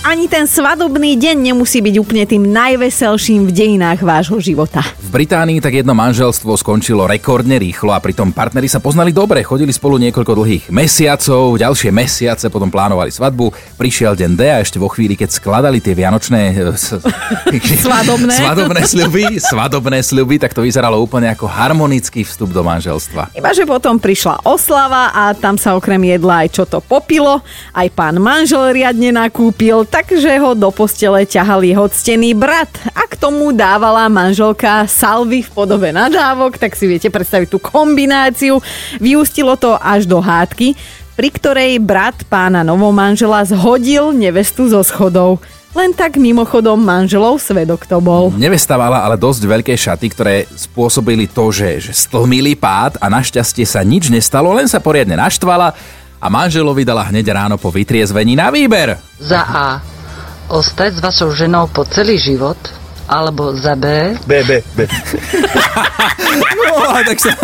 Ani ten svadobný deň nemusí byť úplne tým najveselším v dejinách vášho života. V Británii tak jedno manželstvo skončilo rekordne rýchlo a pritom partneri sa poznali dobre, chodili spolu niekoľko dlhých mesiacov, ďalšie mesiace potom plánovali svadbu, prišiel deň D a ešte vo chvíli, keď skladali tie vianočné Svadobné. svadobné sľuby, svadobné sľuby, tak to vyzeralo úplne ako harmonický vstup do manželstva. Iba, že potom prišla oslava a tam sa okrem jedla aj čo to popilo, aj pán manžel riadne nakúpil, takže ho do postele ťahal jeho ctený brat a k tomu dávala manželka salvy v podobe nadávok, tak si viete predstaviť tú kombináciu. Vyústilo to až do hádky, pri ktorej brat pána novomanžela zhodil nevestu zo schodov. Len tak mimochodom manželov svedok to bol. Nevesta ale dosť veľké šaty, ktoré spôsobili to, že, že stlmili pád a našťastie sa nič nestalo, len sa poriadne naštvala a manželovi dala hneď ráno po vytriezvení na výber. Za A. Ostať s vašou ženou po celý život. Alebo za B. B, B, B. No, a tak, sa,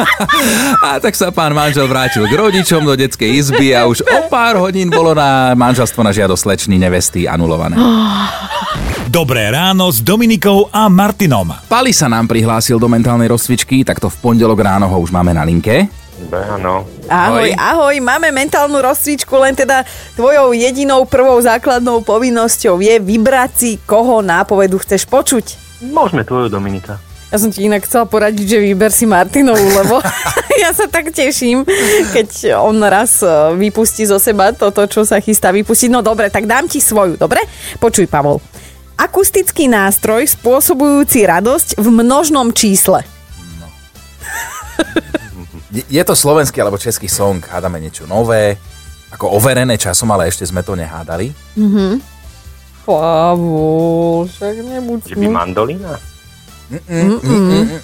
a tak sa pán manžel vrátil k rodičom do detskej izby a už o pár hodín bolo na manželstvo na žiadosť slečny nevesty anulované. Dobré ráno s Dominikou a Martinom. Pali sa nám prihlásil do mentálnej rozcvičky, tak to v pondelok ráno ho už máme na linke. B, áno. Ahoj, ahoj, máme mentálnu rozcvičku, len teda tvojou jedinou prvou základnou povinnosťou je vybrať si, koho nápovedu chceš počuť. Môžeme tvoju, Dominika. Ja som ti inak chcela poradiť, že vyber si Martinovú, lebo ja sa tak teším, keď on raz e, vypustí zo seba toto, čo sa chystá vypustiť. No dobre, tak dám ti svoju, dobre? Počuj, Pavol. Akustický nástroj spôsobujúci radosť v množnom čísle. Je- Je to slovenský alebo český song, hádame niečo nové, ako overené časom, ale ešte sme to nehádali. Pavol, však nebuď Že by mandolína?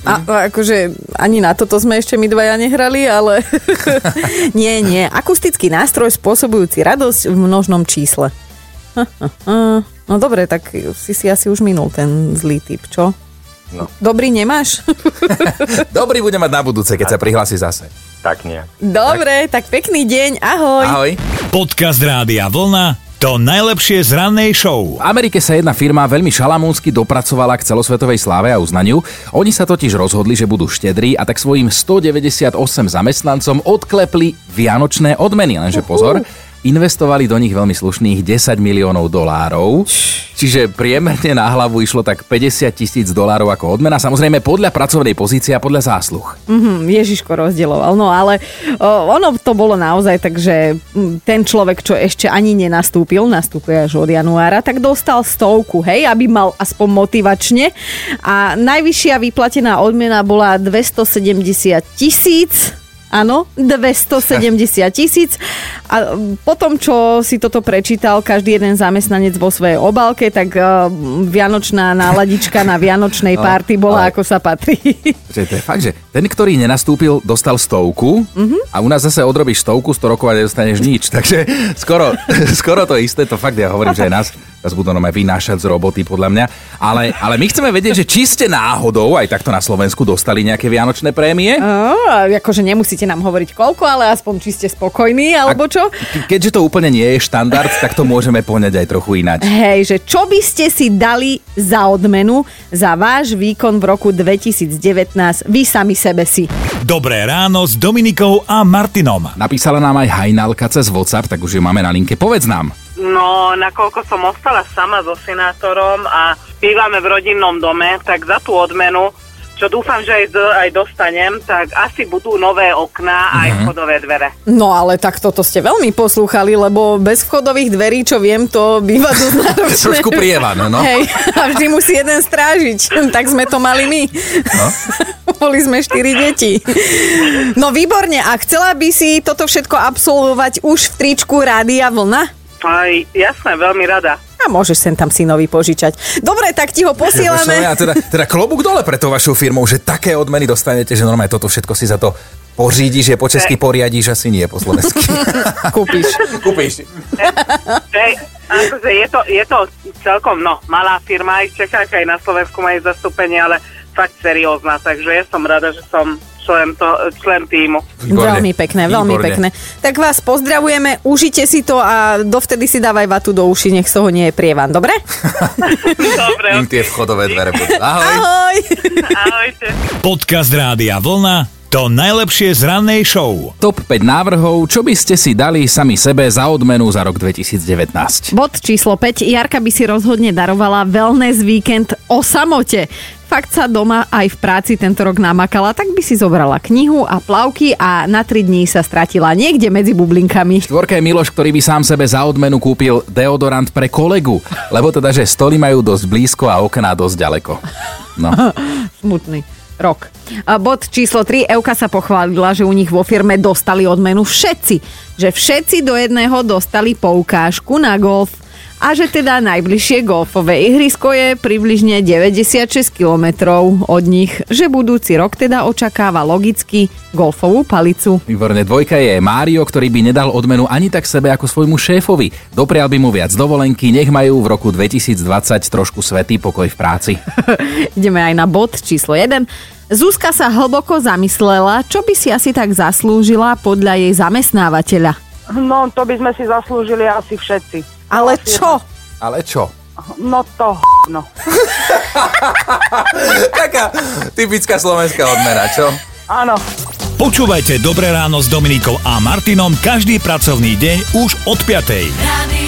A, a akože ani na toto sme ešte my dvaja nehrali, ale nie, nie. Akustický nástroj spôsobujúci radosť v množnom čísle. No dobre, tak si si asi už minul ten zlý typ, čo? No. Dobrý nemáš? Dobrý bude mať na budúce, keď sa prihlási zase. Tak nejak. Dobre, tak pekný deň, ahoj. Ahoj. Podcast Rádia Vlna. To najlepšie z rannej show. V Amerike sa jedna firma veľmi šalamúnsky dopracovala k celosvetovej sláve a uznaniu. Oni sa totiž rozhodli, že budú štedrí a tak svojim 198 zamestnancom odklepli vianočné odmeny. Lenže pozor, investovali do nich veľmi slušných 10 miliónov dolárov. Čiže priemerne na hlavu išlo tak 50 tisíc dolárov ako odmena. Samozrejme podľa pracovnej pozície a podľa zásluh. Hm, Ježiško rozdieloval. No ale o, ono to bolo naozaj tak, že ten človek, čo ešte ani nenastúpil, nastúpil až od januára, tak dostal stovku, hej, aby mal aspoň motivačne. A najvyššia vyplatená odmena bola 270 tisíc. Áno, 270 tisíc. A potom, čo si toto prečítal každý jeden zamestnanec vo svojej obálke, tak uh, vianočná náladička na vianočnej No, párty bola ale- ako sa patrí. Že to je fakt, že ten, ktorý nenastúpil, dostal stovku a u nás zase odrobíš stovku, 100 rokov a nedostaneš nič. Takže skoro, skoro to isté, to fakt ja hovorím, že aj nás, nás budú nám aj vynášať z roboty podľa mňa. Ale, ale my chceme vedieť, že či ste náhodou aj takto na Slovensku dostali nejaké vianočné prémie. Á, akože nemusíte nám hovoriť koľko, ale aspoň či ste spokojní, alebo čo? Ke- Keďže to úplne nie je štandard, tak to môžeme poňať aj trochu ináč. Hej, že čo by ste si dali za odmenu za váš výkon v roku 2019 vy sami sebe si? Dobré ráno s Dominikou a Martinom. Napísala nám aj Hajnalka cez WhatsApp, tak už ju máme na linke. Povedz nám. No, nakoľko som ostala sama so senátorom a bývame v rodinnom dome, tak za tú odmenu, čo dúfam, že aj, aj dostanem, tak asi budú nové okná a aj vchodové dvere. No ale tak toto ste veľmi poslúchali, lebo bez vchodových dverí, čo viem, to býva dosť náročné. Trošku prievan, no. Hej, a vždy musí jeden strážiť. Tak sme to mali my. No. Boli sme štyri deti. No výborne, a chcela by si toto všetko absolvovať už v tričku Rádia Vlna? Aj, jasné, veľmi rada. A môžeš sem tam synovi požičať. Dobre, tak ti ho Ja, posielame. teda, teda klobúk dole pre tou vašou firmou, že také odmeny dostanete, že normálne toto všetko si za to pořídiš, je po česky poriadíš, asi nie po slovensky. Kúpiš. Kúpiš. Akože je to, je to celkom, no, malá firma aj v Čechách, aj na Slovensku majú zastúpenie, ale fakt seriózna, takže ja som rada, že som člen, to, člen týmu. Veľmi pekné, veľmi Výborne. pekné. Tak vás pozdravujeme, užite si to a dovtedy si dávaj vatu do uši, nech z toho nie je prievan, dobre? Dobre, Im tie vchodové dvere budú. Ahoj. Ahoj! ahojte. Podcast Rádia Vlna to najlepšie z rannej show. Top 5 návrhov, čo by ste si dali sami sebe za odmenu za rok 2019. Bod číslo 5. Jarka by si rozhodne darovala wellness víkend o samote. Fakt sa doma aj v práci tento rok namakala, tak by si zobrala knihu a plavky a na 3 dní sa stratila niekde medzi bublinkami. Štvorka je Miloš, ktorý by sám sebe za odmenu kúpil deodorant pre kolegu, lebo teda, že stoly majú dosť blízko a okná dosť ďaleko. No. Smutný rok. A bod číslo 3. Euka sa pochválila, že u nich vo firme dostali odmenu všetci. Že všetci do jedného dostali poukážku na golf. A že teda najbližšie golfové ihrisko je približne 96 kilometrov od nich, že budúci rok teda očakáva logicky golfovú palicu. Výborne, dvojka je Mário, ktorý by nedal odmenu ani tak sebe ako svojmu šéfovi. Doprial by mu viac dovolenky, nech majú v roku 2020 trošku svetý pokoj v práci. Ideme aj na bod číslo 1. Zuzka sa hlboko zamyslela, čo by si asi tak zaslúžila podľa jej zamestnávateľa. No, to by sme si zaslúžili asi všetci. Ale čo? Ale čo? No to no. Taká typická slovenská odmena, čo? Áno. Počúvajte Dobré ráno s Dominikou a Martinom každý pracovný deň už od 5.